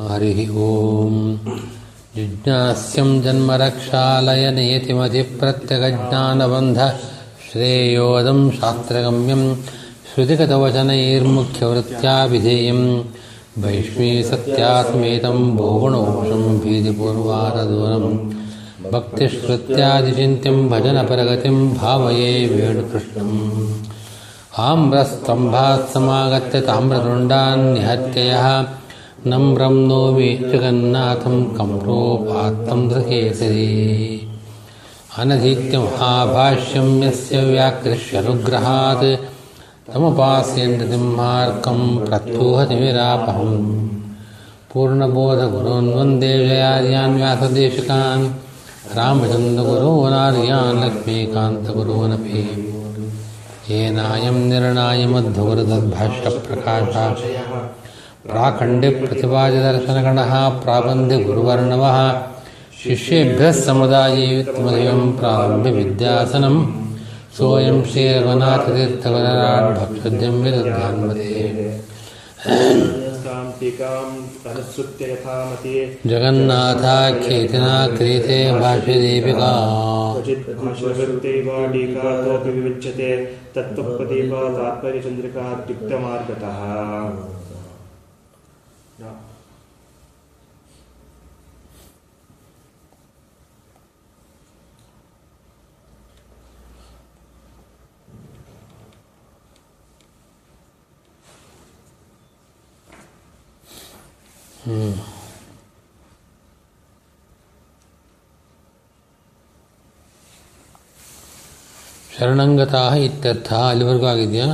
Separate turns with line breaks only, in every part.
हरिः ॐ जिज्ञास्यं जन्मरक्षालयनेतिमधिप्रत्यगज्ञानबन्ध श्रेयोदं शास्त्रगम्यं श्रुतिगतवचनैर्मुख्यवृत्त्याभिधेयं वैष्णीसत्यात्मेतं भोगुणोषं भीतिपूर्वारदूरं भक्तिश्रुत्यादिचिन्त्यं भजनपरगतिं भावये वेणुकृष्णम्। आम्रस्तम्भात् समागत्य ताम्रतुण्डान् निहत्य यः नम्रं नोमि जगन्नाथं कम्रोपात्तं धृकेसरी अनधीत्यमहाभाष्यं यस्य व्याकृष्यनुग्रहात् तमुपास्यन्तिमार्कं प्रत्यूहतिमिरापहम् पूर्णबोधगुरोन् वन्दे जयार्यान् व्यासदेशिकान् रामचन्द्रगुरोनार्यान् लक्ष्मीकान्तगुरोनपि। येनायं निर्णायमध्वगुरुतद्भाष्यप्रकाशः राखण्डे प्रतिभाजदर्शनगणः प्राबन्धिगुरुवर्णवः शिष्येभ्यः समुदायीयुत्मदयं प्रारम्भविद्यासनं सोऽयं
श्रीरघुनाथतीर्थवरराड्भक्तद्यं विदधान्वते
जगन्नाथाख्येतिना क्रियते भाष्यदीपिका
तत्त्वप्रदीपा तात्पर्यचन्द्रिका द्युक्तमार्गतः Yeah. Hmm.
ಶರಣಂಗತಾ ಇತ್ಯರ್ಥ ಅಲ್ಲಿವರೆಗೂ ಆಗಿದೆಯಾ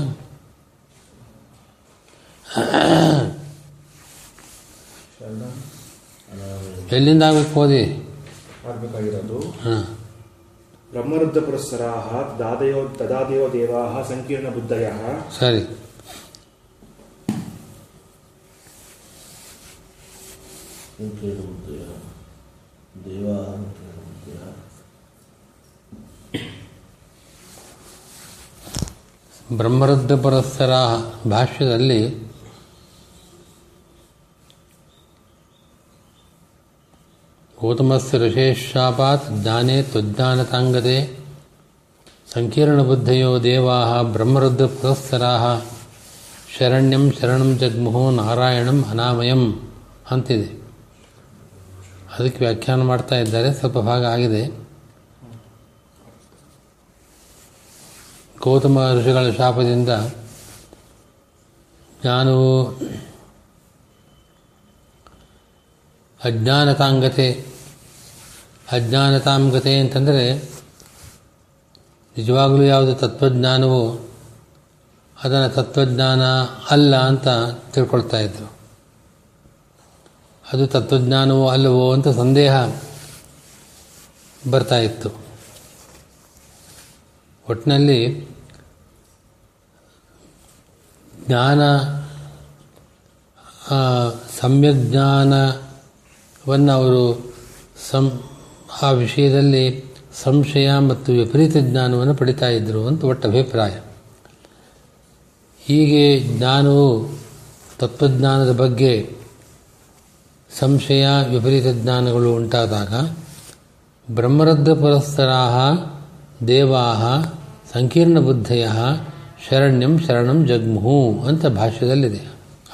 ಎಲ್ಲಿಂದ ಆಗ್ಬೇಕು ಓದಿ?
ಆಗ್ಬೇಕಾಗಿರೋದು ಬ್ರಹ್ಮರುದ್ಧ ಪುರಸ್ಸರಾಹ ದಾದಯೋ ದದಾದಯೋ
ದೇವಾಹ
ಸಂಕೀರ್ಣ ಬುದ್ಧಯ. ಸರಿ.
ಬ್ರಹ್ಮರುದ್ರ ಪುರಸ್ಸರ ಭಾಷ್ಯದಲ್ಲಿ ಗೌತಮಸ್ಯ ಋಷೇಶಾಪಾತ್ ಜ್ಞಾನೇ ತ್ವಜ್ಞಾನತಾಂಗತೆ ಸಂಕೀರ್ಣಬುದ್ಧಯೋ ದೇವಾ ಬ್ರಹ್ಮರುದ್ರ ಪುರಸ್ಸರಾ ಶರಣ್ಯಂ ಶರಣಂ ಜಗ್ಮುಹೋ ನಾರಾಯಣಂ ಅನಾಮಯಂ ಅಂತಿದೆ. ಅದಕ್ಕೆ ವ್ಯಾಖ್ಯಾನ ಮಾಡ್ತಾ ಇದ್ದಾರೆ, ಸ್ವಲ್ಪ ಭಾಗ ಆಗಿದೆ. ಗೌತಮ ಋಷಿಗಳ ಶಾಪದಿಂದ ಜ್ಞಾನವು ಅಜ್ಞಾನತಾಂಗತೆ ಅಜ್ಞಾನತಾಂಗತೆ ಅಂತಂದರೆ ನಿಜವಾಗಲೂ ಯಾವುದು ತತ್ವಜ್ಞಾನವೋ ಅದನ್ನು ತತ್ವಜ್ಞಾನ ಅಲ್ಲ ಅಂತ ತಿಳ್ಕೊಳ್ತಾ ಇದ್ದರು ಅದು ತತ್ವಜ್ಞಾನವೋ ಅಲ್ಲವೋ ಅಂತ ಸಂದೇಹ ಬರ್ತಾ ಇತ್ತು. ಒಟ್ಟಿನಲ್ಲಿ ಜ್ಞಾನ ಆ, ಜ್ಞಾನವನ್ನು ಅವರು ಸಂ, ಆ ವಿಷಯದಲ್ಲಿ ಸಂಶಯ ಮತ್ತು ವಿಪರೀತ ಜ್ಞಾನವನ್ನು ಪಡಿತಾ ಇದ್ದರು ಅಂತ ಒಟ್ಟು ಅಭಿಪ್ರಾಯ. ಹೀಗೆ ಜ್ಞಾನವು ತತ್ವಜ್ಞಾನದ ಬಗ್ಗೆ ಸಂಶಯ, ವಿಪರೀತ ಜ್ಞಾನಗಳು ಉಂಟಾದಾಗ ಬ್ರಹ್ಮರದ್ಧ ದೇವಾಹ ದೇವಾ ಸಂಕೀರ್ಣಬುದ್ಧಯ ಶರಣ್ಯಂ ಶರಣಂ ಜಗ್ಮುಹು ಅಂತ ಭಾಷ್ಯದಲ್ಲಿದೆ.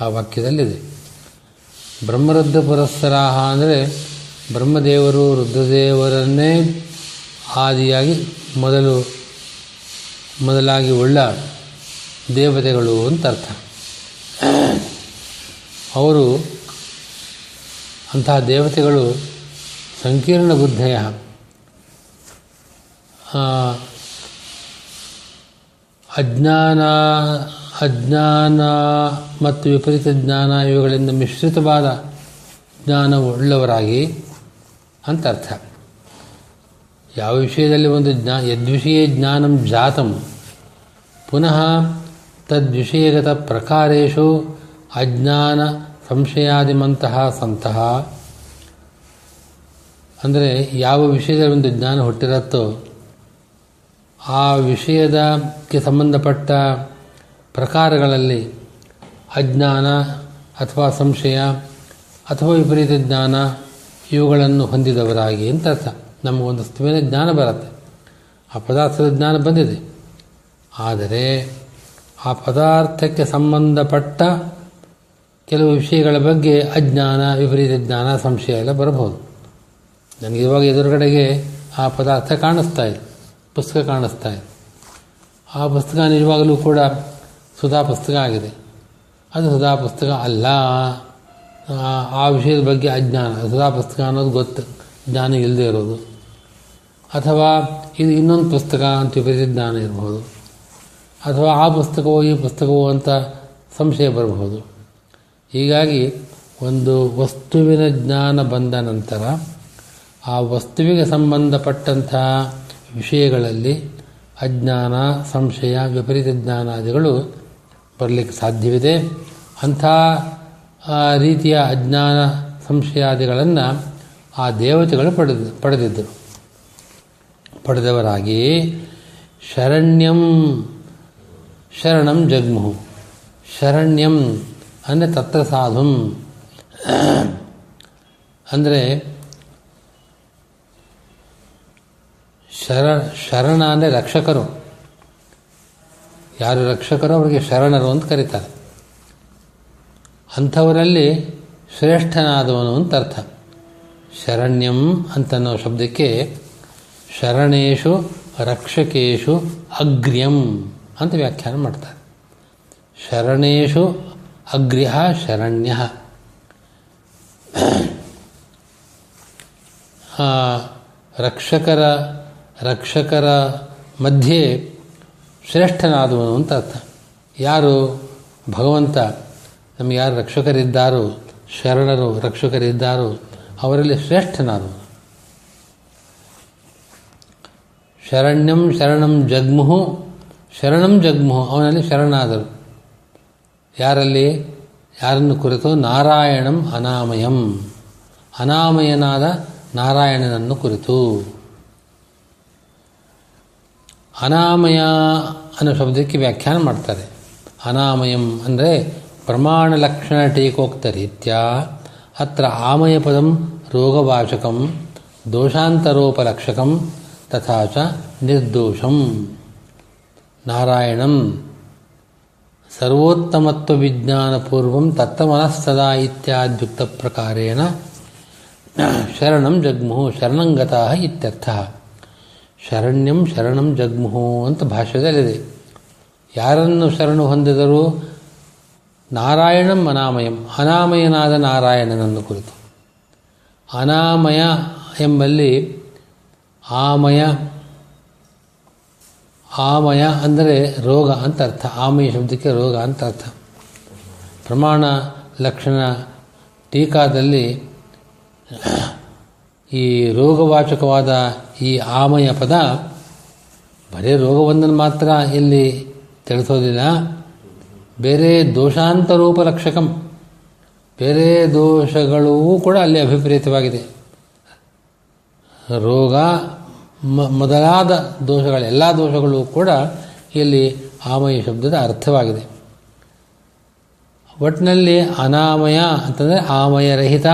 ಆ ವಾಕ್ಯದಲ್ಲಿದೆ. ಬ್ರಹ್ಮರದ್ಧ ಪುರಸ್ಸರಾಹ ಅಂದರೆ ಬ್ರಹ್ಮದೇವರು ರುದ್ರದೇವರನ್ನೇ ಆದಿಯಾಗಿ ಮೊದಲು ಮೊದಲಾಗಿ ಉಳ್ಳ ದೇವತೆಗಳು ಅಂತ ಅರ್ಥ. ಅವರು ಅಂತಹ ದೇವತೆಗಳು ಸಂಕೀರ್ಣ ಬುದ್ಧಯ. ಅಜ್ಞಾನ ಅಜ್ಞಾನ ಮತ್ತು ವಿಪರೀತ ಜ್ಞಾನ ಇವುಗಳಿಂದ ಮಿಶ್ರಿತವಾದ ಜ್ಞಾನವುಳ್ಳವರಾಗಿ ಅಂತ ಅರ್ಥ. ಯಾವ ವಿಷಯದಲ್ಲಿ ಒಂದು ಜ್ಞಾ, ಯದ್ವಿಷಯ ಜ್ಞಾನಂ ಜಾತಂ, ಪುನಃ ತದ್ವಿಷಯಗತ ಪ್ರಕಾರೇಶು ಅಜ್ಞಾನ ಸಂಶಯಾದಿಮಂತಹ ಸಂತಹ ಅಂದರೆ ಯಾವ ವಿಷಯದಲ್ಲಿ ಒಂದು ಜ್ಞಾನ ಹುಟ್ಟಿರತ್ತೋ ಆ ವಿಷಯದಕ್ಕೆ ಸಂಬಂಧಪಟ್ಟ ಪ್ರಕಾರಗಳಲ್ಲಿ ಅಜ್ಞಾನ ಅಥವಾ ಸಂಶಯ ಅಥವಾ ವಿಪರೀತ ಜ್ಞಾನ ಇವುಗಳನ್ನು ಹೊಂದಿದವರಾಗಿ ಅಂತ ಅರ್ಥ. ನಮಗೊಂದು ಸ್ಥಿತಿಯ ಜ್ಞಾನ ಬರುತ್ತೆ. ಆ ಪದಾರ್ಥದ ಜ್ಞಾನ ಬಂದಿದೆ. ಆದರೆ ಆ ಪದಾರ್ಥಕ್ಕೆ ಸಂಬಂಧಪಟ್ಟ ಕೆಲವು ವಿಷಯಗಳ ಬಗ್ಗೆ ಅಜ್ಞಾನ, ವಿಪರೀತ ಜ್ಞಾನ, ಸಂಶಯ ಎಲ್ಲ ಬರಬಹುದು. ನನಗೆ ಇವಾಗ ಎದುರುಗಡೆಗೆ ಆ ಪದಾರ್ಥ ಕಾಣಿಸ್ತಾ ಇದೆ, ಪುಸ್ತಕ ಕಾಣಿಸ್ತಾ ಇದೆ. ಆ ಪುಸ್ತಕ ನಿಜವಾಗಲೂ ಕೂಡ ಸುಧಾ ಪುಸ್ತಕ ಆಗಿದೆ. ಅದು ಸುಧಾ ಪುಸ್ತಕ ಅಲ್ಲ. ಆ- ವಿಷಯದ ಬಗ್ಗೆ ಅಜ್ಞಾನ. ಸುಧಾ ಪುಸ್ತಕ ಅನ್ನೋದು ಗೊತ್ತು. ಜ್ಞಾನ ಇಲ್ಲದೆ ಇರೋದು. ಅಥವಾ ಇದು ಇನ್ನೊಂದು ಪುಸ್ತಕ ಅಂತ ವಿಪರೀತ ಜ್ಞಾನ ಇರಬಹುದು ಅಥವಾ ಆ ಪುಸ್ತಕವೋ ಈ ಪುಸ್ತಕವೋ ಅಂತ ಸಂಶಯ ಬರಬಹುದು. ಹೀಗಾಗಿ ಒಂದು ವಸ್ತುವಿನ ಜ್ಞಾನ ಬಂದ ನಂತರ ಆ ವಸ್ತುವಿಗೆ ಸಂಬಂಧಪಟ್ಟಂತಹ ವಿಷಯಗಳಲ್ಲಿ ಅಜ್ಞಾನ, ಸಂಶಯ, ವಿಪರೀತ ಜ್ಞಾನಾದಿಗಳು ಬರಲಿಕ್ಕೆ ಸಾಧ್ಯವಿದೆ. ಅಂಥ ರೀತಿಯ ಅಜ್ಞಾನ ಸಂಶಯಾದಿಗಳನ್ನು ಆ ದೇವತೆಗಳು ಪಡೆದ, ಪಡೆದಿದ್ದರು. ಪಡೆದವರಾಗಿ ಶರಣ್ಯಂ, ಶರಣಂ ಜಗ್ಮು ಶರಣ್ಯಂ ಅಂದರೆ ತತ್ರ ಸಾಧುಂ. ಅಂದರೆ ಶರ, ಶರಣ ಅಂದರೆ ರಕ್ಷಕರು. ಯಾರು ರಕ್ಷಕರು ಅವರಿಗೆ ಶರಣರು ಅಂತ ಕರೀತಾರೆ. ಅಂಥವರಲ್ಲಿ ಶ್ರೇಷ್ಠನಾದವನು ಅಂತ ಅರ್ಥ. ಶರಣ್ಯಂ ಅಂತನ್ನೋ ಶಬ್ದಕ್ಕೆ ಶರಣೇಶು, ರಕ್ಷಕೇಶು, ಅಗ್ರ್ಯಂ ಅಂತ ವ್ಯಾಖ್ಯಾನ ಮಾಡ್ತಾರೆ. ಶರಣೇಶು, ಅಗ್ರ್ಯ, ಶರಣ್ಯ. ರಕ್ಷಕರ ರಕ್ಷಕರ ಮಧ್ಯೆ ಶ್ರೇಷ್ಠನಾದವನು ಅಂತ ಅರ್ಥ. ಯಾರು ಭಗವಂತ, ನಮಗೆ ಯಾರು ರಕ್ಷಕರಿದ್ದಾರೋ, ಶರಣರು, ರಕ್ಷಕರಿದ್ದಾರೋ, ಅವರಲ್ಲಿ ಶ್ರೇಷ್ಠನಾದವನು. ಶರಣ್ಯಂ ಶರಣಂ ಜಗ್ಮುಹು ಶರಣಂ ಜಗ್ಮುಹು, ಅವನಲ್ಲಿ ಶರಣಾದರು. ಯಾರಲ್ಲಿ? ಯಾರನ್ನು ಕುರಿತು? ನಾರಾಯಣಂ ಅನಾಮಯಂ. ಅನಾಮಯನಾದ ನಾರಾಯಣನನ್ನು ಕುರಿತು. ಅನಾಮಯ ಅನ್ನೋ ಶಬ್ದಕ್ಕೆ ವ್ಯಾಖ್ಯಾನ ಮಾಡ್ತಾರೆ. ಅನಾಮಯಂ ಅಂದರೆ ಪ್ರಮಾಣ ಲಕ್ಷಣ ಟೀಕೋಕ್ತ ರೀತ್ಯ ಅತ್ರ ಆಮಯ ಪದಂ ರೋಗವಾಚಕಂ, ದೋಷಾಂತರೋಪಲಕ್ಷಕಂ, ತಥಾ ಚ ನಿರ್ದೋಷಂ. ನಾರಾಯಣಂ, ಸರ್ವೋತ್ತಮತ್ವ ವಿಜ್ಞಾನಪೂರ್ವಂ ತತ್ತಮನಸ್ತದಾ ಇತ್ಯಾದ್ಯುಕ್ತ ಪ್ರಕಾರೇಣ ಶರಣಂ ಜಗ್ಮುಹು ಶರಣಂಗತಃ ಇತ್ಯರ್ಥ. ಶರಣ್ಯಂ ಶರಣಂ ಜಗ್ಮುಹು ಅಂತ ಭಾಷ್ಯದಲ್ಲಿದೆ. ಯಾರನ್ನು ಶರಣು ಹೊಂದಿದರು ನಾರಾಯಣಂ ಅನಾಮಯಂ, ಅನಾಮಯನಾದ ನಾರಾಯಣನನ್ನು ಕುರಿತು. ಅನಾಮಯ ಎಂಬಲ್ಲಿ ಆಮಯ ಆಮಯ ಅಂದರೆ ರೋಗ ಅಂತ ಅರ್ಥ. ಆಮಯ ಶಬ್ದಕ್ಕೆ ರೋಗ ಅಂತ ಅರ್ಥ. ಪ್ರಮಾಣ ಲಕ್ಷಣ ಟೀಕಾದಲ್ಲಿ ಈ ರೋಗವಾಚಕವಾದ ಈ ಆಮಯ ಪದ ಬರೀ ರೋಗವೊಂದನ್ನು ಮಾತ್ರ ಇಲ್ಲಿ ತಿಳಿಸೋದಿಲ್ಲ. ಬೇರೆ ದೋಷಾಂತರೂಪ ರೂಪರಕ್ಷಕಂ ಬೇರೆ ದೋಷಗಳೂ ಕೂಡ ಅಲ್ಲಿ ಅಭಿಪ್ರೇತವಾಗಿದೆ. ರೋಗ ಮೊದಲಾದ ದೋಷಗಳ ಎಲ್ಲ ದೋಷಗಳು ಕೂಡ ಇಲ್ಲಿ ಆಮಯ ಶಬ್ದದ ಅರ್ಥವಾಗಿದೆ. ಒಟ್ಟಿನಲ್ಲಿ ಅನಾಮಯ ಅಂತಂದರೆ ಆಮಯರಹಿತ.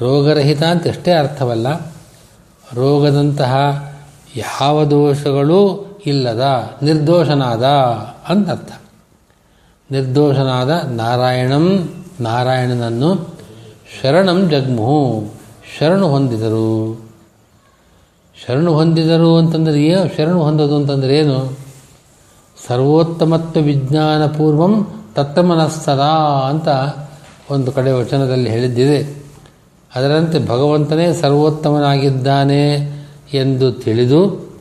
ರೋಗರಹಿತ ಅಂತ ಎಷ್ಟೇ ಅರ್ಥವಲ್ಲ. ರೋಗದಂತಹ ಯಾವ ದೋಷಗಳೂ ಇಲ್ಲದ, ನಿರ್ದೋಷನಾದ ಅಂತ ಅರ್ಥ ನಿರ್ದೋಷನಾದ ನಾರಾಯಣಂ ನಾರಾಯಣನನ್ನು ಶರಣಂ ಜಗ್ಮುಹು, ಶರಣು ಹೊಂದಿದರು. ಶರಣು ಹೊಂದಿದರು ಅಂತಂದರೆ ಏನು ಶರಣು ಹೊಂದೋದು ಅಂತಂದರೆ ಏನು? ಸರ್ವೋತ್ತಮತ್ವ ವಿಜ್ಞಾನ ಪೂರ್ವಂ ಅಂತ ಒಂದು ಕಡೆ ವಚನದಲ್ಲಿ ಹೇಳಿದ್ದಿದೆ. ಅದರಂತೆ ಭಗವಂತನೇ ಸರ್ವೋತ್ತಮನಾಗಿದ್ದಾನೆ ಎಂದು ತಿಳಿದು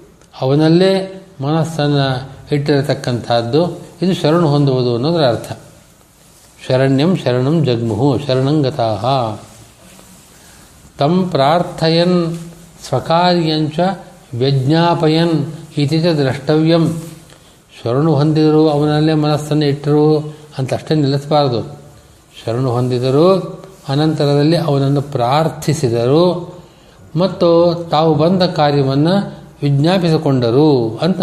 ಅವನಲ್ಲೇ ಮನಸ್ಸನ್ನು ಇಟ್ಟಿರತಕ್ಕಂಥದ್ದು ಇದು ಶರಣು ಹೊಂದುವುದು ಅನ್ನೋದರ ಅರ್ಥ. ಶರಣ್ಯಂ ಶರಣಂ ಜಗ್ಮುಹು ಶರಣಂಗತಾಹ ತಂ ಪ್ರಾರ್ಥಯನ್ ಸ್ವಕಾರ್ಯಂಚ ವ್ಯಜ್ಞಾಪಯನ್ ಇತಿ ದ್ರಷ್ಟವ್ಯಂ. ಶರಣು ಹೊಂದಿದರು ಅವನಲ್ಲೇ ಮನಸ್ಸನ್ನು ಇಟ್ಟರು ಅಂತ ಅಷ್ಟೇ ನಿಲ್ಲಿಸಬಾರದು. ಶರಣು ಹೊಂದಿದರು ಅನಂತರದಲ್ಲಿ ಅವನನ್ನು ಪ್ರಾರ್ಥಿಸಿದರು. ಮತ್ತು ತಾವು ಬಂದ ಕಾರ್ಯವನ್ನು ವಿಜ್ಞಾಪಿಸಿಕೊಂಡರು ಅಂತ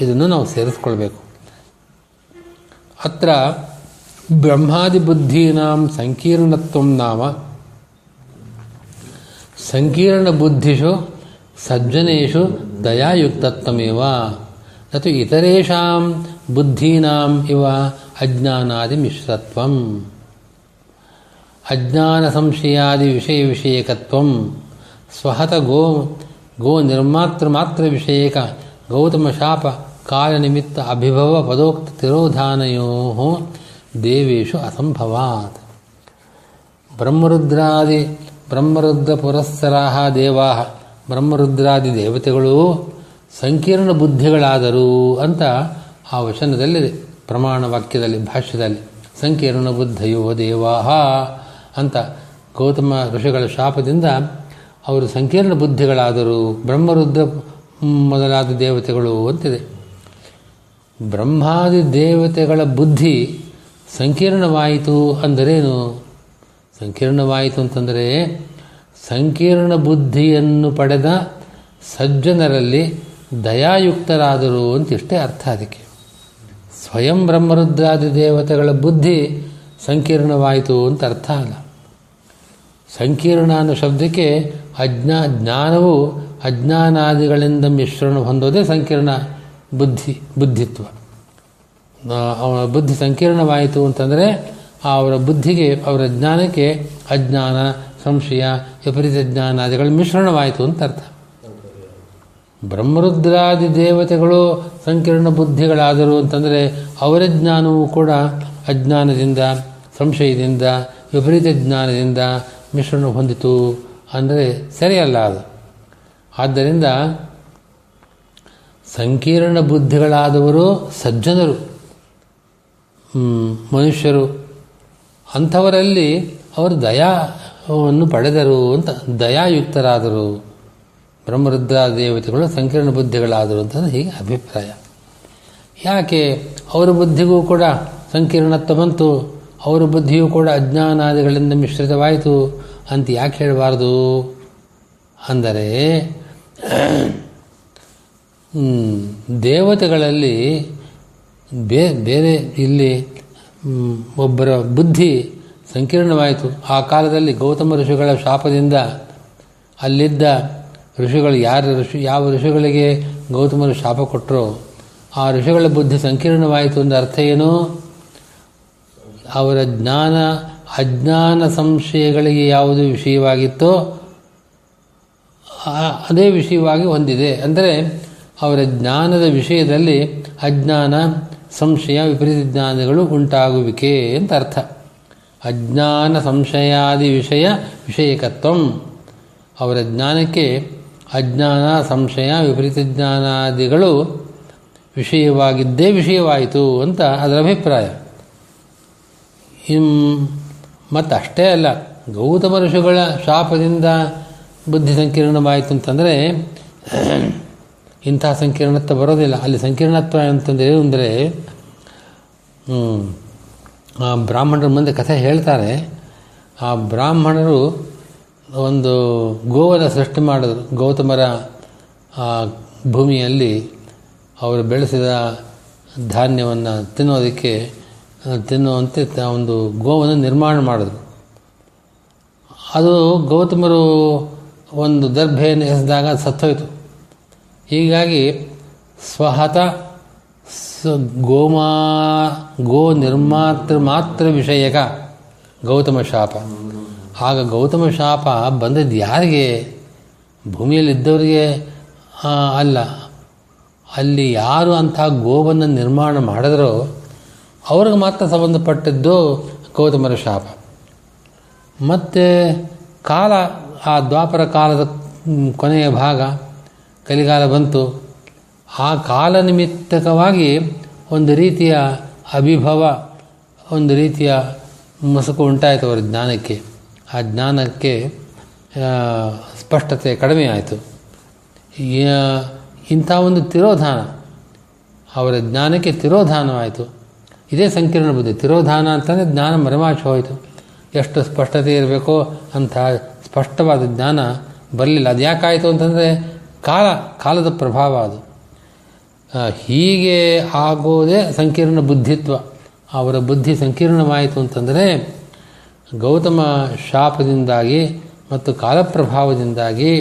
ಇದನ್ನು ನಾವು ಸೇರಿಸ್ಕೊಳ್ಬೇಕು. ಅತ್ರ ಬ್ರಹ್ಮಾದಿಬುದ್ಧೀನಾಂ ಸಂಕೀರ್ಣತ್ವಂ ನಾಮ. ಸಂಕೀರ್ಣಬುದ್ಧಿಷು ಸಜ್ಜನೇಶು ದಯಾಯುಕ್ತತ್ವಮೇವ. ನತು ಇತರೇಷಾಂ ಬುದ್ಧೀನಾಂ ಇವ ಅಜ್ಞಾನಾದಿ ಮಿಶ್ರತ್ವಂ. ಅಜ್ಞಾನ ಸಂಶಯಾದಿ ವಿಷಯ ವಿಷಯಕತ್ವ. ಸ್ವಹತ ಗೋ ಗೋ ನಿರ್ಮಾತೃ ಮಾತ್ರ ವಿಷಯಕ, ಗೌತಮ ಶಾಪ ಕಾಲನಿಮಿತ್ತ ಅಭಿಭವ ಪದೋಕ್ತ ತಿರೋಧಾನಯೋ ದೇವೇಶು ಅಸಂಭವಾತ್. ಬ್ರಹ್ಮರುದ್ರಾದಿ, ಬ್ರಹ್ಮರುದ್ರ ಪುರಸ್ಸರಾಹ ದೇವಾ ಬ್ರಹ್ಮರುದ್ರಾದಿ ದೇವತೆಗಳು ಸಂಕೀರ್ಣ ಬುದ್ಧಿಗಳಾದರು ಅಂತ ಆ ವಚನದಲ್ಲಿದೆ. ಪ್ರಮಾಣ ವಾಕ್ಯದಲ್ಲಿ, ಭಾಷ್ಯದಲ್ಲಿ, ಸಂಕೀರ್ಣ ಬುದ್ಧಯೋ ದೇವಾ ಅಂತ ಗೌತಮ ಋಷಿಗಳ ಶಾಪದಿಂದ ಅವರು ಸಂಕೀರ್ಣ ಬುದ್ಧಿಗಳಾದರು ಬ್ರಹ್ಮರುದ್ರ ಮೊದಲಾದ ದೇವತೆಗಳು ಅಂತಿದೆ. ಬ್ರಹ್ಮಾದಿ ದೇವತೆಗಳ ಬುದ್ಧಿ ಸಂಕೀರ್ಣವಾಯಿತು ಅಂದರೇನು? ಸಂಕೀರ್ಣವಾಯಿತು ಅಂತಂದರೆ ಸಂಕೀರ್ಣ ಬುದ್ಧಿಯನ್ನು ಪಡೆದ ಸಜ್ಜನರಲ್ಲಿ ದಯಾಯುಕ್ತರಾದರು ಅಂತ ಇಷ್ಟೇ ಅರ್ಥ ಅದಕ್ಕೆ. ಸ್ವಯಂ ಬ್ರಹ್ಮರುದ್ರಾದಿ ದೇವತೆಗಳ ಬುದ್ಧಿ ಸಂಕೀರ್ಣವಾಯಿತು ಅಂತ ಅರ್ಥ ಅಲ್ಲ. ಸಂಕೀರ್ಣ ಅನ್ನೋ ಶಬ್ದಕ್ಕೆ ಅಜ್ಞಾ, ಜ್ಞಾನವು ಅಜ್ಞಾನಾದಿಗಳಿಂದ ಮಿಶ್ರಣ ಹೊಂದೋದೇ ಸಂಕೀರ್ಣ ಬುದ್ಧಿ, ಬುದ್ಧಿತ್ವ. ಅವರ ಬುದ್ಧಿ ಸಂಕೀರ್ಣವಾಯಿತು ಅಂತಂದರೆ ಅವರ ಬುದ್ಧಿಗೆ, ಅವರ ಜ್ಞಾನಕ್ಕೆ ಅಜ್ಞಾನ, ಸಂಶಯ, ವಿಪರೀತ ಜ್ಞಾನಾದಿಗಳು ಮಿಶ್ರಣವಾಯಿತು ಅಂತ ಅರ್ಥ. ಬ್ರಹ್ಮರುದ್ರಾದಿ ದೇವತೆಗಳು ಸಂಕೀರ್ಣ ಬುದ್ಧಿಗಳಾದರು ಅಂತಂದರೆ ಅವರ ಜ್ಞಾನವೂ ಕೂಡ ಅಜ್ಞಾನದಿಂದ, ಸಂಶಯದಿಂದ, ವಿಪರೀತ ಜ್ಞಾನದಿಂದ ಮಿಶ್ರಣ ಹೊಂದಿತು ಅಂದರೆ ಸರಿಯಲ್ಲ ಅದು. ಆದ್ದರಿಂದ ಸಂಕೀರ್ಣ ಬುದ್ಧಿಗಳಾದವರು ಸಜ್ಜನರು ಮನುಷ್ಯರು. ಅಂಥವರಲ್ಲಿ ಅವರು ದಯಾವನ್ನು ಪಡೆದರು ಅಂತ, ದಯಾಯುಕ್ತರಾದರು. ಬ್ರಹ್ಮರುದ್ರ ದೇವತೆಗಳು ಸಂಕೀರ್ಣ ಬುದ್ಧಿಗಳಾದರು ಅಂತ ಹೀಗೆ ಅಭಿಪ್ರಾಯ. ಯಾಕೆ? ಅವರ ಬುದ್ಧಿಗೂ ಕೂಡ ಸಂಕೀರ್ಣತ್ವ ಬಂತು. ಅವರ ಬುದ್ಧಿಯು ಕೂಡ ಅಜ್ಞಾನಾದಿಗಳಿಂದ ಮಿಶ್ರಿತವಾಯಿತು ಅಂತ ಯಾಕೆ ಹೇಳಬಾರ್ದು? ಅಂದರೆ ದೇವತೆಗಳಲ್ಲಿ ಬೇ, ಬೇರೆ ಇಲ್ಲಿ ಒಬ್ಬರ ಬುದ್ಧಿ ಸಂಕೀರ್ಣವಾಯಿತು. ಆ ಕಾಲದಲ್ಲಿ ಗೌತಮ ಋಷಿಗಳ ಶಾಪದಿಂದ ಅಲ್ಲಿದ್ದ ಋಷಿಗಳು ಯಾರು, ಋಷಿ, ಯಾವ ಋಷಿಗಳಿಗೆ ಗೌತಮರು ಶಾಪ ಕೊಟ್ಟರು ಆ ಋಷಿಗಳ ಬುದ್ಧಿ ಸಂಕೀರ್ಣವಾಯಿತು ಅಂತ ಅರ್ಥ ಏನು? ಅವರ ಜ್ಞಾನ, ಅಜ್ಞಾನ ಸಂಶಯಗಳಿಗೆ ಯಾವುದು ವಿಷಯವಾಗಿತ್ತೋ ಅದೇ ವಿಷಯವಾಗಿ ಹೊಂದಿದೆ. ಅಂದರೆ ಅವರ ಜ್ಞಾನದ ವಿಷಯದಲ್ಲಿ ಅಜ್ಞಾನ, ಸಂಶಯ, ವಿಪರೀತ ಜ್ಞಾನಗಳು ಉಂಟಾಗುವಿಕೆ ಅಂತ ಅರ್ಥ. ಅಜ್ಞಾನ, ಸಂಶಯಾದಿ ವಿಷಯ, ವಿಷಯಕತ್ವಂ. ಅವರ ಜ್ಞಾನಕ್ಕೆ ಅಜ್ಞಾನ, ಸಂಶಯ, ವಿಪರೀತ ಜ್ಞಾನಾದಿಗಳು ವಿಷಯವಾಗಿದ್ದೇ ವಿಷಯವಾಯಿತು ಅಂತ ಅದರ ಅಭಿಪ್ರಾಯ. ಮತ್ತು ಅಷ್ಟೇ ಅಲ್ಲ, ಗೌತಮ ಋಷಿಗಳ ಶಾಪದಿಂದ ಬುದ್ಧಿ ಸಂಕೀರ್ಣವಾಯಿತು ಅಂತಂದರೆ ಇಂಥ ಸಂಕೀರ್ಣತ್ವ ಬರೋದಿಲ್ಲ. ಅಲ್ಲಿ ಸಂಕೀರ್ಣತ್ವ ಅಂತಂದರೆ ಏನು ಅಂದರೆ ಆ ಬ್ರಾಹ್ಮಣರ ಮುಂದೆ ಕಥೆ ಹೇಳ್ತಾರೆ. ಆ ಬ್ರಾಹ್ಮಣರು ಒಂದು ಗೋವನ್ನು ಸೃಷ್ಟಿ ಮಾಡಿದ್ರು. ಗೌತಮರ ಭೂಮಿಯಲ್ಲಿ ಅವರು ಬೆಳೆಸಿದ ಧಾನ್ಯವನ್ನು ತಿನ್ನೋದಕ್ಕೆ ತಿನ್ನುವಂತೆ ಒಂದು ಗೋವನ್ನು ನಿರ್ಮಾಣ ಮಾಡಿದ್ರು. ಅದು ಗೌತಮರು ಒಂದು ದರ್ಭೆಯನ್ನು ಎಸೆದಾಗ ಸತ್ತೋಯ್ತು. ಹೀಗಾಗಿ ಸ್ವಹತ ಗೋಮಾ ಗೋ ನಿರ್ಮಾತೃ ಮಾತ್ರ ವಿಷಯಕ ಗೌತಮ ಶಾಪ. ಆಗ ಗೌತಮ ಶಾಪ ಬಂದದ್ದು ಯಾರಿಗೆ? ಭೂಮಿಯಲ್ಲಿದ್ದವರಿಗೆ ಅಲ್ಲ. ಅಲ್ಲಿ ಯಾರು ಅಂಥ ಗೋವನ್ನು ನಿರ್ಮಾಣ ಮಾಡಿದ್ರೋ ಅವ್ರಿಗೆ ಮಾತ್ರ ಸಂಬಂಧಪಟ್ಟಿದ್ದು ಗೌತಮರ ಶಾಪ. ಮತ್ತು ಕಾಲ, ಆ ದ್ವಾಪರ ಕಾಲದ ಕೊನೆಯ ಭಾಗ, ಕಲಿಗಾಲ ಬಂತು. ಆ ಕಾಲ ನಿಮಿತ್ತಕವಾಗಿ ಒಂದು ರೀತಿಯ ಅಭಿಭವ, ಒಂದು ರೀತಿಯ ಮಸುಕು ಉಂಟಾಯಿತು ಅವರ ಜ್ಞಾನಕ್ಕೆ. ಆ ಜ್ಞಾನಕ್ಕೆ ಸ್ಪಷ್ಟತೆ ಕಡಿಮೆ ಆಯಿತು. ಇಂಥ ಒಂದು ತಿರೋಧಾನ, ಅವರ ಜ್ಞಾನಕ್ಕೆ ತಿರೋಧಾನವಾಯಿತು. ಇದೇ ಸಂಕೀರ್ಣ ಬುದ್ಧಿ. ತಿರೋಧಾನ ಅಂತಂದರೆ ಜ್ಞಾನ ಮರೆಮಾಚಿ ಹೋಯಿತು. ಎಷ್ಟು ಸ್ಪಷ್ಟತೆ ಇರಬೇಕೋ ಅಂಥ ಸ್ಪಷ್ಟವಾದ ಜ್ಞಾನ ಬರಲಿಲ್ಲ. ಅದು ಯಾಕಾಯಿತು ಅಂತಂದರೆ ಕಾಲ, ಕಾಲದ ಪ್ರಭಾವ ಅದು. ಹೀಗೆ ಆಗೋದೇ ಸಂಕೀರ್ಣ ಬುದ್ಧಿತ್ವ. ಅವರ ಬುದ್ಧಿ ಸಂಕೀರ್ಣವಾಯಿತು ಅಂತಂದರೆ ಗೌತಮ ಶಾಪದಿಂದಾಗಿ ಮತ್ತು ಕಾಲಪ್ರಭಾವದಿಂದಾಗಿ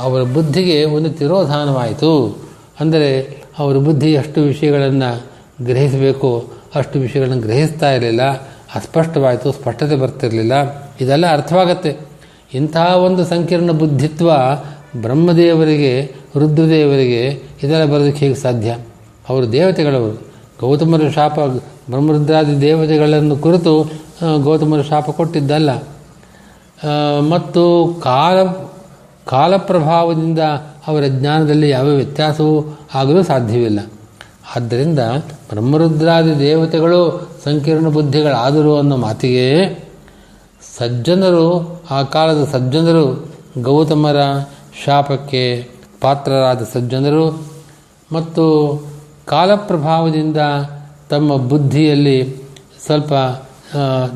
ಅವರ ಬುದ್ಧಿಗೆ ಒಂದು ತಿರೋಧಾನವಾಯಿತು. ಅಂದರೆ ಅವರ ಬುದ್ಧಿ ಎಷ್ಟು ವಿಷಯಗಳನ್ನು ಗ್ರಹಿಸಬೇಕು. ಅಷ್ಟು ವಿಷಯಗಳನ್ನು ಗ್ರಹಿಸ್ತಾ ಇರಲಿಲ್ಲ. ಅಸ್ಪಷ್ಟವಾಯಿತು, ಸ್ಪಷ್ಟತೆ ಬರ್ತಿರಲಿಲ್ಲ. ಇದೆಲ್ಲ ಅರ್ಥವಾಗತ್ತೆ. ಇಂತಹ ಒಂದು ಸಂಕೀರ್ಣ ಬುದ್ಧಿತ್ವ ಬ್ರಹ್ಮದೇವರಿಗೆ, ರುದ್ರದೇವರಿಗೆ ಇದೆಲ್ಲ ಬರೋದಕ್ಕೆ ಹೇಗೆ ಸಾಧ್ಯ? ಅವರು ದೇವತೆಗಳವರು. ಗೌತಮರ ಶಾಪ, ಬ್ರಹ್ಮರುದ್ರಾದಿ ದೇವತೆಗಳನ್ನು ಕುರಿತು ಗೌತಮರು ಶಾಪ ಕೊಟ್ಟಿದ್ದಲ್ಲ. ಮತ್ತು ಕಾಲ, ಕಾಲಪ್ರಭಾವದಿಂದ ಅವರ ಜ್ಞಾನದಲ್ಲಿ ಯಾವ ವ್ಯತ್ಯಾಸವೂ ಆಗಲು ಸಾಧ್ಯವಿಲ್ಲ. ಆದ್ದರಿಂದ ಬ್ರಹ್ಮರುದ್ರಾದಿ ದೇವತೆಗಳು ಸಂಕೀರ್ಣ ಬುದ್ಧಿಗಳಾದರು ಅನ್ನೋ ಮಾತಿಗೆ ಸಜ್ಜನರು, ಆ ಕಾಲದ ಸಜ್ಜನರು, ಗೌತಮರ ಶಾಪಕ್ಕೆ ಪಾತ್ರರಾದ ಸಜ್ಜನರು ಮತ್ತು ಕಾಲಪ್ರಭಾವದಿಂದ ತಮ್ಮ ಬುದ್ಧಿಯಲ್ಲಿ ಸ್ವಲ್ಪ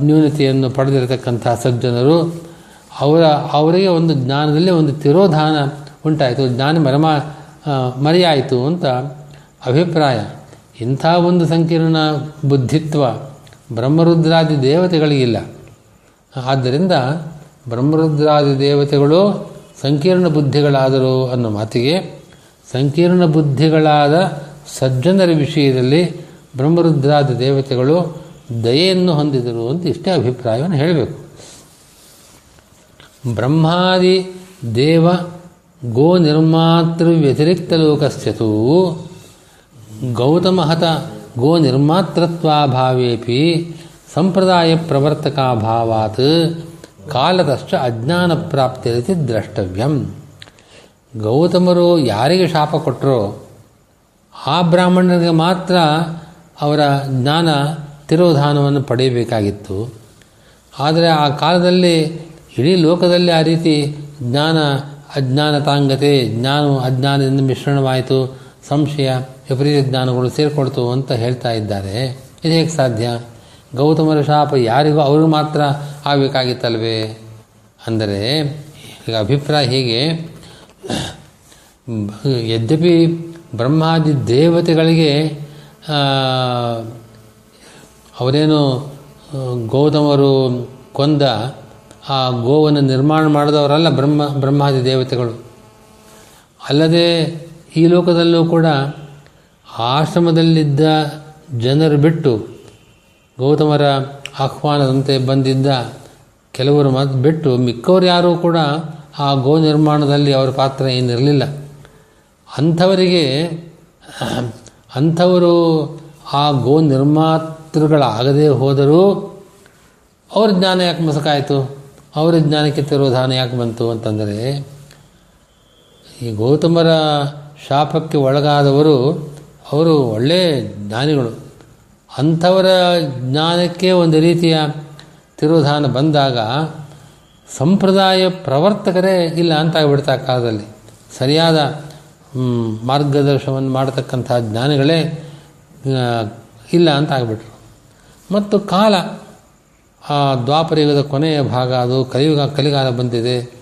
ನ್ಯೂನತೆಯನ್ನು ಪಡೆದಿರತಕ್ಕಂಥ ಸಜ್ಜನರು, ಅವರ, ಅವರಿಗೆ ಒಂದು ಜ್ಞಾನದಲ್ಲಿ ಒಂದು ತಿರೋಧಾನ ಉಂಟಾಯಿತು. ಜ್ಞಾನ ಮರಮ ಮರೆಯಾಯಿತು ಅಂತ ಅಭಿಪ್ರಾಯ. ಇಂಥ ಒಂದು ಸಂಕೀರ್ಣ ಬುದ್ಧಿತ್ವ ಬ್ರಹ್ಮರುದ್ರಾದಿ ದೇವತೆಗಳಿಗಿಲ್ಲ ಆದ್ದರಿಂದ ಬ್ರಹ್ಮರುದ್ರಾದಿ ದೇವತೆಗಳು ಸಂಕೀರ್ಣ ಬುದ್ಧಿಗಳಾದರು ಅನ್ನೋ ಮಾತಿಗೆ ಸಂಕೀರ್ಣ ಬುದ್ಧಿಗಳಾದ ಸಜ್ಜನರ ವಿಷಯದಲ್ಲಿ ಬ್ರಹ್ಮರುದ್ರಾದಿ ದೇವತೆಗಳು ದಯೆಯನ್ನು ಹೊಂದಿದರು ಅಂತ ಇಷ್ಟೇ ಅಭಿಪ್ರಾಯವನ್ನು ಹೇಳಬೇಕು. ಬ್ರಹ್ಮಾದಿ ದೇವ ಗೋ ನಿರ್ಮಾತೃ ವ್ಯತಿರಿಕ್ತ ಲೋಕಸ್ಥ್ಯತು ಗೌತಮಹತ ಗೋ ನಿರ್ಮಾತೃತ್ವಾಭಾವೇಪಿ ಸಂಪ್ರದಾಯ ಪ್ರವರ್ತಕಾಭಾವಾತ್ ಕಾಲದಶ್ಚ ಅಜ್ಞಾನ ಪ್ರಾಪ್ತಿರತಿ ದ್ರಷ್ಟವ್ಯಂ. ಗೌತಮರು ಯಾರಿಗೆ ಶಾಪ ಕೊಟ್ಟರೋ ಆ ಬ್ರಾಹ್ಮಣರಿಗೆ ಮಾತ್ರ ಅವರ ಜ್ಞಾನ ತಿರೋಧಾನವನ್ನು ಪಡೆಯಬೇಕಾಗಿತ್ತು. ಆದರೆ ಆ ಕಾಲದಲ್ಲಿ ಇಡೀ ಲೋಕದಲ್ಲಿ ಆ ರೀತಿ ಜ್ಞಾನ ಅಜ್ಞಾನತಾಂಗತೆ ಜ್ಞಾನ ಅಜ್ಞಾನದಿಂದ ಮಿಶ್ರಣವಾಯಿತು. ಸಂಶಯ, ವಿಪರೀತ ಜ್ಞಾನಗಳು ಸೇರಿಕೊಳ್ತು ಅಂತ ಹೇಳ್ತಾ ಇದ್ದಾರೆ. ಇದು ಹೇಗೆ ಸಾಧ್ಯ? ಗೌತಮರ ಶಾಪ ಯಾರಿಗೂ ಅವರು ಮಾತ್ರ ಆಗಬೇಕಾಗಿತ್ತಲ್ವೇ? ಅಂದರೆ, ಈಗ ಅಭಿಪ್ರಾಯ ಹೀಗೆ. ಯದ್ಯಪಿ ಬ್ರಹ್ಮಾದಿ ದೇವತೆಗಳಿಗೆ ಅವರೇನು, ಗೌತಮರು ಕೊಂದ ಆ ಗೋವನ್ನು ನಿರ್ಮಾಣ ಮಾಡಿದವರಲ್ಲ ಬ್ರಹ್ಮ, ಬ್ರಹ್ಮಾದಿ ದೇವತೆಗಳು? ಅಲ್ಲದೆ ಈ ಲೋಕದಲ್ಲೂ ಕೂಡ ಆಶ್ರಮದಲ್ಲಿದ್ದ ಜನರು ಬಿಟ್ಟು ಗೌತಮರ ಆಹ್ವಾನದಂತೆ ಬಂದಿದ್ದ ಕೆಲವರು ಮಾತು ಬಿಟ್ಟು ಮಿಕ್ಕವರು ಯಾರೂ ಕೂಡ ಆ ಗೋ ನಿರ್ಮಾಣದಲ್ಲಿ ಅವರ ಪಾತ್ರ ಏನಿರಲಿಲ್ಲ. ಅಂಥವರಿಗೆ, ಅಂಥವರು ಆ ಗೋ ನಿರ್ಮಾತೃಗಳಾಗದೇ ಹೋದರೂ ಅವ್ರ ಜ್ಞಾನ ಯಾಕೆ ಮಸಕಾಯಿತು? ಅವರ ಜ್ಞಾನಕ್ಕೆ ತಿರೋಧಾನ ಯಾಕೆ ಬಂತು ಅಂತಂದರೆ, ಈ ಗೌತಮರ ಶಾಪಕ್ಕೆ ಒಳಗಾದವರು ಅವರು ಒಳ್ಳೆಯ ಜ್ಞಾನಿಗಳು. ಅಂಥವರ ಜ್ಞಾನಕ್ಕೆ ಒಂದು ರೀತಿಯ ತಿರುಧಾನ ಬಂದಾಗ ಸಂಪ್ರದಾಯ ಪ್ರವರ್ತಕರೇ ಇಲ್ಲ ಅಂತಾಗ್ಬಿಡ್ತಾ ಕಾಲದಲ್ಲಿ. ಸರಿಯಾದ ಮಾರ್ಗದರ್ಶನವನ್ನು ಮಾಡತಕ್ಕಂಥ ಜ್ಞಾನಿಗಳೇ ಇಲ್ಲ ಅಂತ ಆಗ್ಬಿಟ್ರು ಮತ್ತು ಕಾಲ, ಆ, ದ್ವಾಪರಯುಗದ ಕೊನೆಯ ಭಾಗ ಅದು ಕಲಿಯುಗ, ಕಲಿಗಾಲ ಬಂದಿದೆ.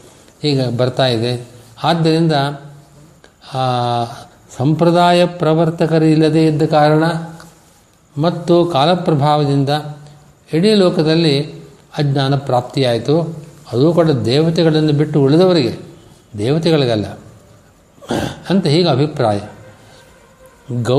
ಈಗ ಬರ್ತಾ ಇದೆ. ಆದ್ದರಿಂದ ಸಂಪ್ರದಾಯ ಪ್ರವರ್ತಕರು ಇಲ್ಲದೇ ಇದ್ದ ಕಾರಣ ಮತ್ತು ಕಾಲಪ್ರಭಾವದಿಂದ ಇಡೀ ಲೋಕದಲ್ಲಿ ಅಜ್ಞಾನ ಪ್ರಾಪ್ತಿಯಾಯಿತು. ಅದು ಕೂಡ ದೇವತೆಗಳನ್ನು ಬಿಟ್ಟು ಉಳಿದವರಿಗೆ, ದೇವತೆಗಳಿಗಲ್ಲ. ಅಂತ ಹೀಗೆ ಅಭಿಪ್ರಾಯ. ಗೌ